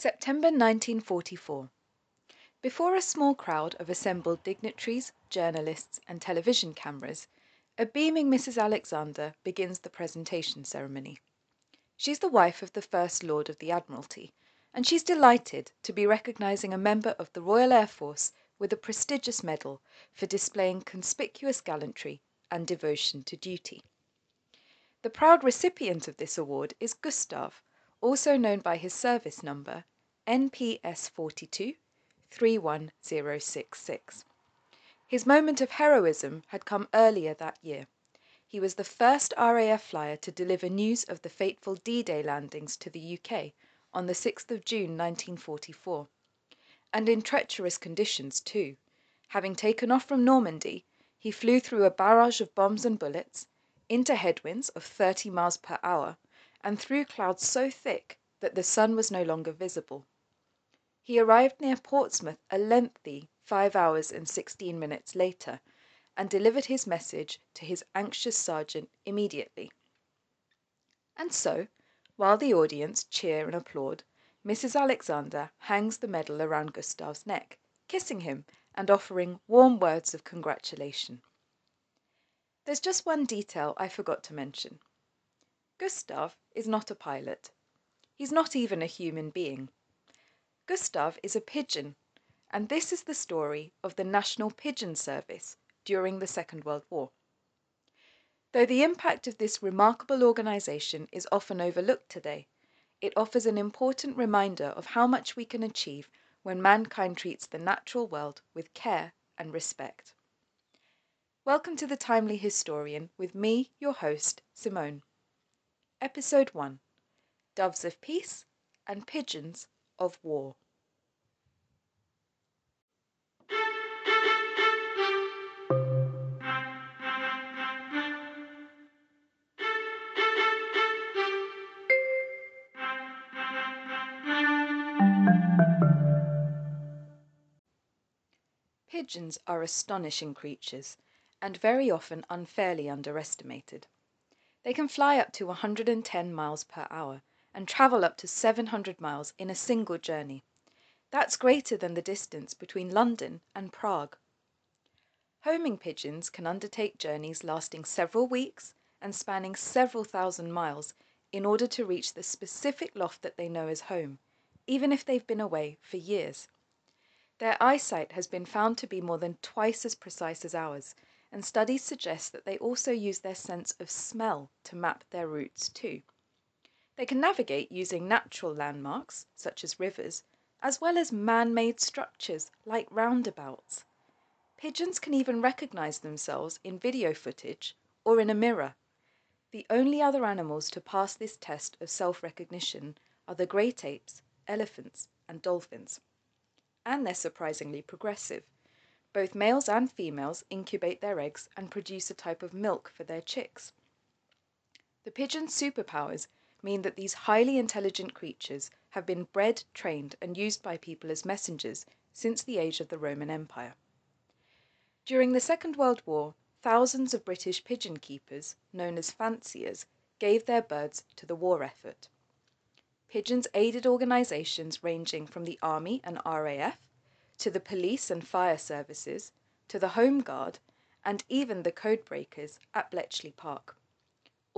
September 1944. Before a small crowd of assembled dignitaries, journalists, and television cameras, a beaming Mrs. Alexander begins the presentation ceremony. She's the wife of the First Lord of the Admiralty, and she's delighted to be recognizing a member of the Royal Air Force with a prestigious medal for displaying conspicuous gallantry and devotion to duty. The proud recipient of this award is Gustav, also known by his service number NPS 42 31066. His moment of heroism had come earlier that year. He was the first RAF flyer to deliver news of the fateful D-Day landings to the UK on the 6th of June 1944. And in treacherous conditions, too. Having taken off from Normandy, he flew through a barrage of bombs and bullets, into headwinds of 30 miles per hour, and through clouds so thick that the sun was no longer visible. He arrived near Portsmouth a lengthy five hours and sixteen minutes later, and delivered his message to his anxious sergeant immediately. And so, while the audience cheer and applaud, Mrs. Alexander hangs the medal around Gustav's neck, kissing him and offering warm words of congratulation. There's just one detail I forgot to mention. Gustav is not a pilot. He's not even a human being. Gustav is a pigeon, and this is the story of the National Pigeon Service during the Second World War. Though the impact of this remarkable organization is often overlooked today, it offers an important reminder of how much we can achieve when mankind treats the natural world with care and respect. Welcome to the Timely Historian with me, your host, Simone. Episode 1 Doves of Peace and Pigeons of War. Pigeons are astonishing creatures, and very often unfairly underestimated. They can fly up to 110 miles per hour and travel up to 700 miles in a single journey. That's greater than the distance between London and Prague. Homing pigeons can undertake journeys lasting several weeks and spanning several thousand miles in order to reach the specific loft that they know as home, even if they've been away for years. Their eyesight has been found to be more than twice as precise as ours, and studies suggest that they also use their sense of smell to map their routes too. They can navigate using natural landmarks, such as rivers, as well as man-made structures like roundabouts. Pigeons can even recognize themselves in video footage or in a mirror. The only other animals to pass this test of self-recognition are the great apes, elephants, and dolphins. And they're surprisingly progressive. Both males and females incubate their eggs and produce a type of milk for their chicks. The pigeon's superpowers mean that these highly intelligent creatures have been bred, trained, and used by people as messengers since the age of the Roman Empire. During the Second World War, thousands of British pigeon keepers, known as fanciers, gave their birds to the war effort. Pigeons aided organizations ranging from the Army and RAF to the police and fire services, to the Home Guard, and even the codebreakers at Bletchley Park.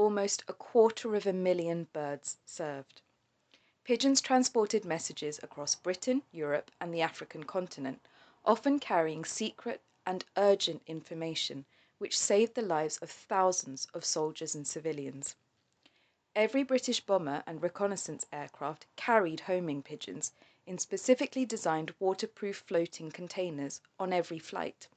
Almost a quarter of a million birds served. Pigeons transported messages across Britain, Europe, and the African continent, often carrying secret and urgent information which saved the lives of thousands of soldiers and civilians. Every British bomber and reconnaissance aircraft carried homing pigeons in specifically designed waterproof floating containers on every flight.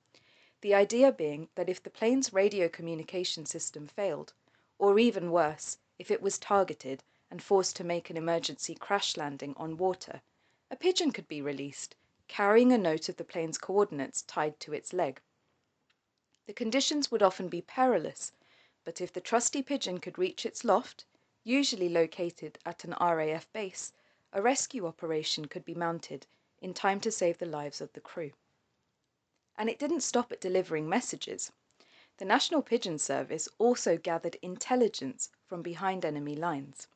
The idea being that if the plane's radio communication system failed, or even worse, if it was targeted and forced to make an emergency crash landing on water, a pigeon could be released, carrying a note of the plane's coordinates tied to its leg. The conditions would often be perilous, but if the trusty pigeon could reach its loft, usually located at an RAF base, a rescue operation could be mounted in time to save the lives of the crew. And it didn't stop at delivering messages. The National Pigeon Service also gathered intelligence from behind enemy lines.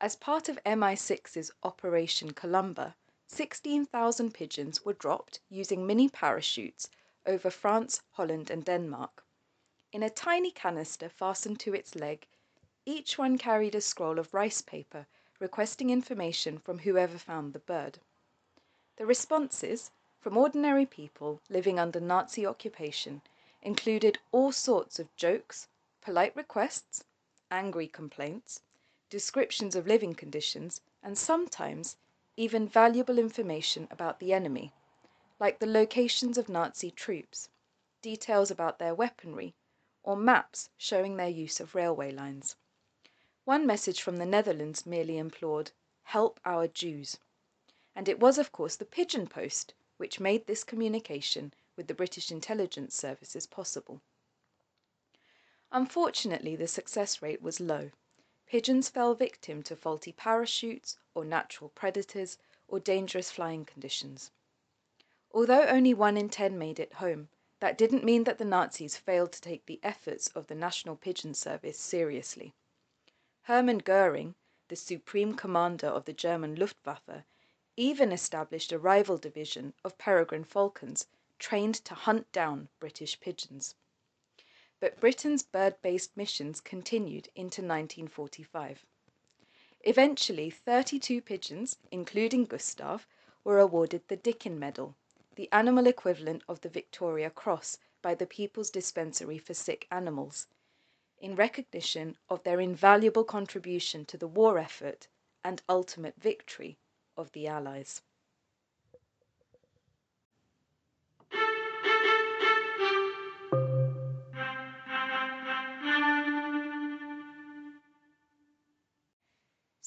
As part of MI6's Operation Columba, 16,000 pigeons were dropped using mini parachutes over France, Holland, and Denmark. In a tiny canister fastened to its leg, each one carried a scroll of rice paper requesting information from whoever found the bird. The responses, from ordinary people living under Nazi occupation, included all sorts of jokes, polite requests, angry complaints, descriptions of living conditions, and sometimes even valuable information about the enemy, like the locations of Nazi troops, details about their weaponry, or maps showing their use of railway lines. One message from the Netherlands merely implored, Help our Jews. And it was, of course, the pigeon post which made this communication with the British intelligence services possible. Unfortunately, the success rate was low. Pigeons fell victim to faulty parachutes, or natural predators, or dangerous flying conditions. Although only one in ten made it home, that didn't mean that the Nazis failed to take the efforts of the National Pigeon Service seriously. Hermann Goering, the supreme commander of the German Luftwaffe, even established a rival division of peregrine falcons trained to hunt down British pigeons. But Britain's bird-based missions continued into 1945. Eventually, 32 pigeons, including Gustav, were awarded the Dickin Medal, the animal equivalent of the Victoria Cross by the People's Dispensary for Sick Animals, in recognition of their invaluable contribution to the war effort and ultimate victory of the Allies.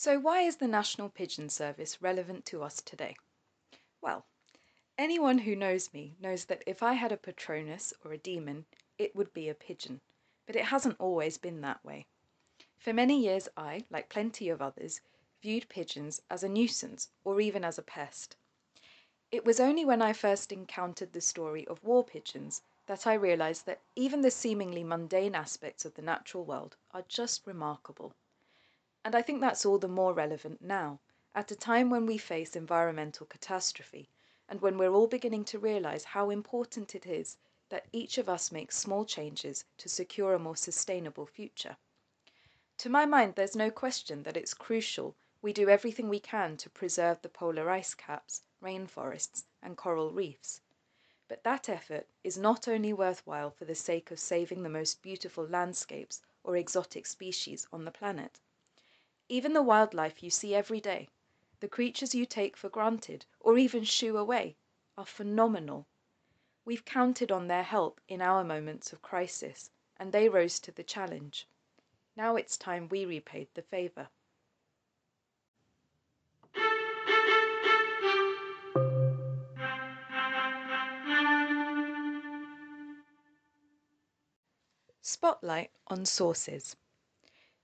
So why is the National Pigeon Service relevant to us today? Well, anyone who knows me knows that if I had a Patronus or a daemon, it would be a pigeon, but it hasn't always been that way. For many years I, like plenty of others, viewed pigeons as a nuisance or even as a pest. It was only when I first encountered the story of war pigeons that I realized that even the seemingly mundane aspects of the natural world are just remarkable. And I think that's all the more relevant now, at a time when we face environmental catastrophe and when we're all beginning to realize how important it is that each of us makes small changes to secure a more sustainable future. To my mind, there's no question that it's crucial we do everything we can to preserve the polar ice caps, rainforests, and coral reefs. But that effort is not only worthwhile for the sake of saving the most beautiful landscapes or exotic species on the planet. Even the wildlife you see every day, the creatures you take for granted or even shoo away, are phenomenal. We've counted on their help in our moments of crisis, and they rose to the challenge. Now it's time we repaid the favour. Spotlight on sources.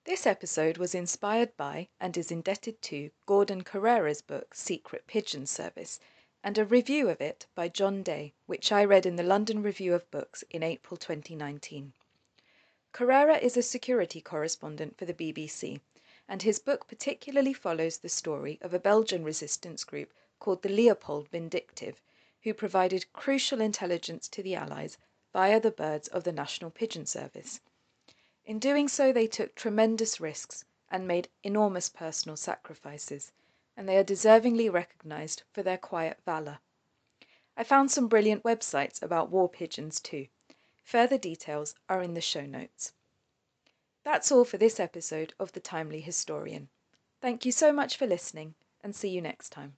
This episode was inspired by and is indebted to Gordon Corera's book Secret Pigeon Service and a review of it by John Day, which I read in the London Review of Books in April 2019. Corera is a security correspondent for the BBC, and his book particularly follows the story of a Belgian resistance group called the Leopold Vindictive, who provided crucial intelligence to the Allies via the birds of the National Pigeon Service. In doing so, they took tremendous risks and made enormous personal sacrifices, and they are deservingly recognized for their quiet valor. I found some brilliant websites about war pigeons too. Further details are in the show notes. That's all for this episode of The Timely Historian. Thank you so much for listening, and see you next time.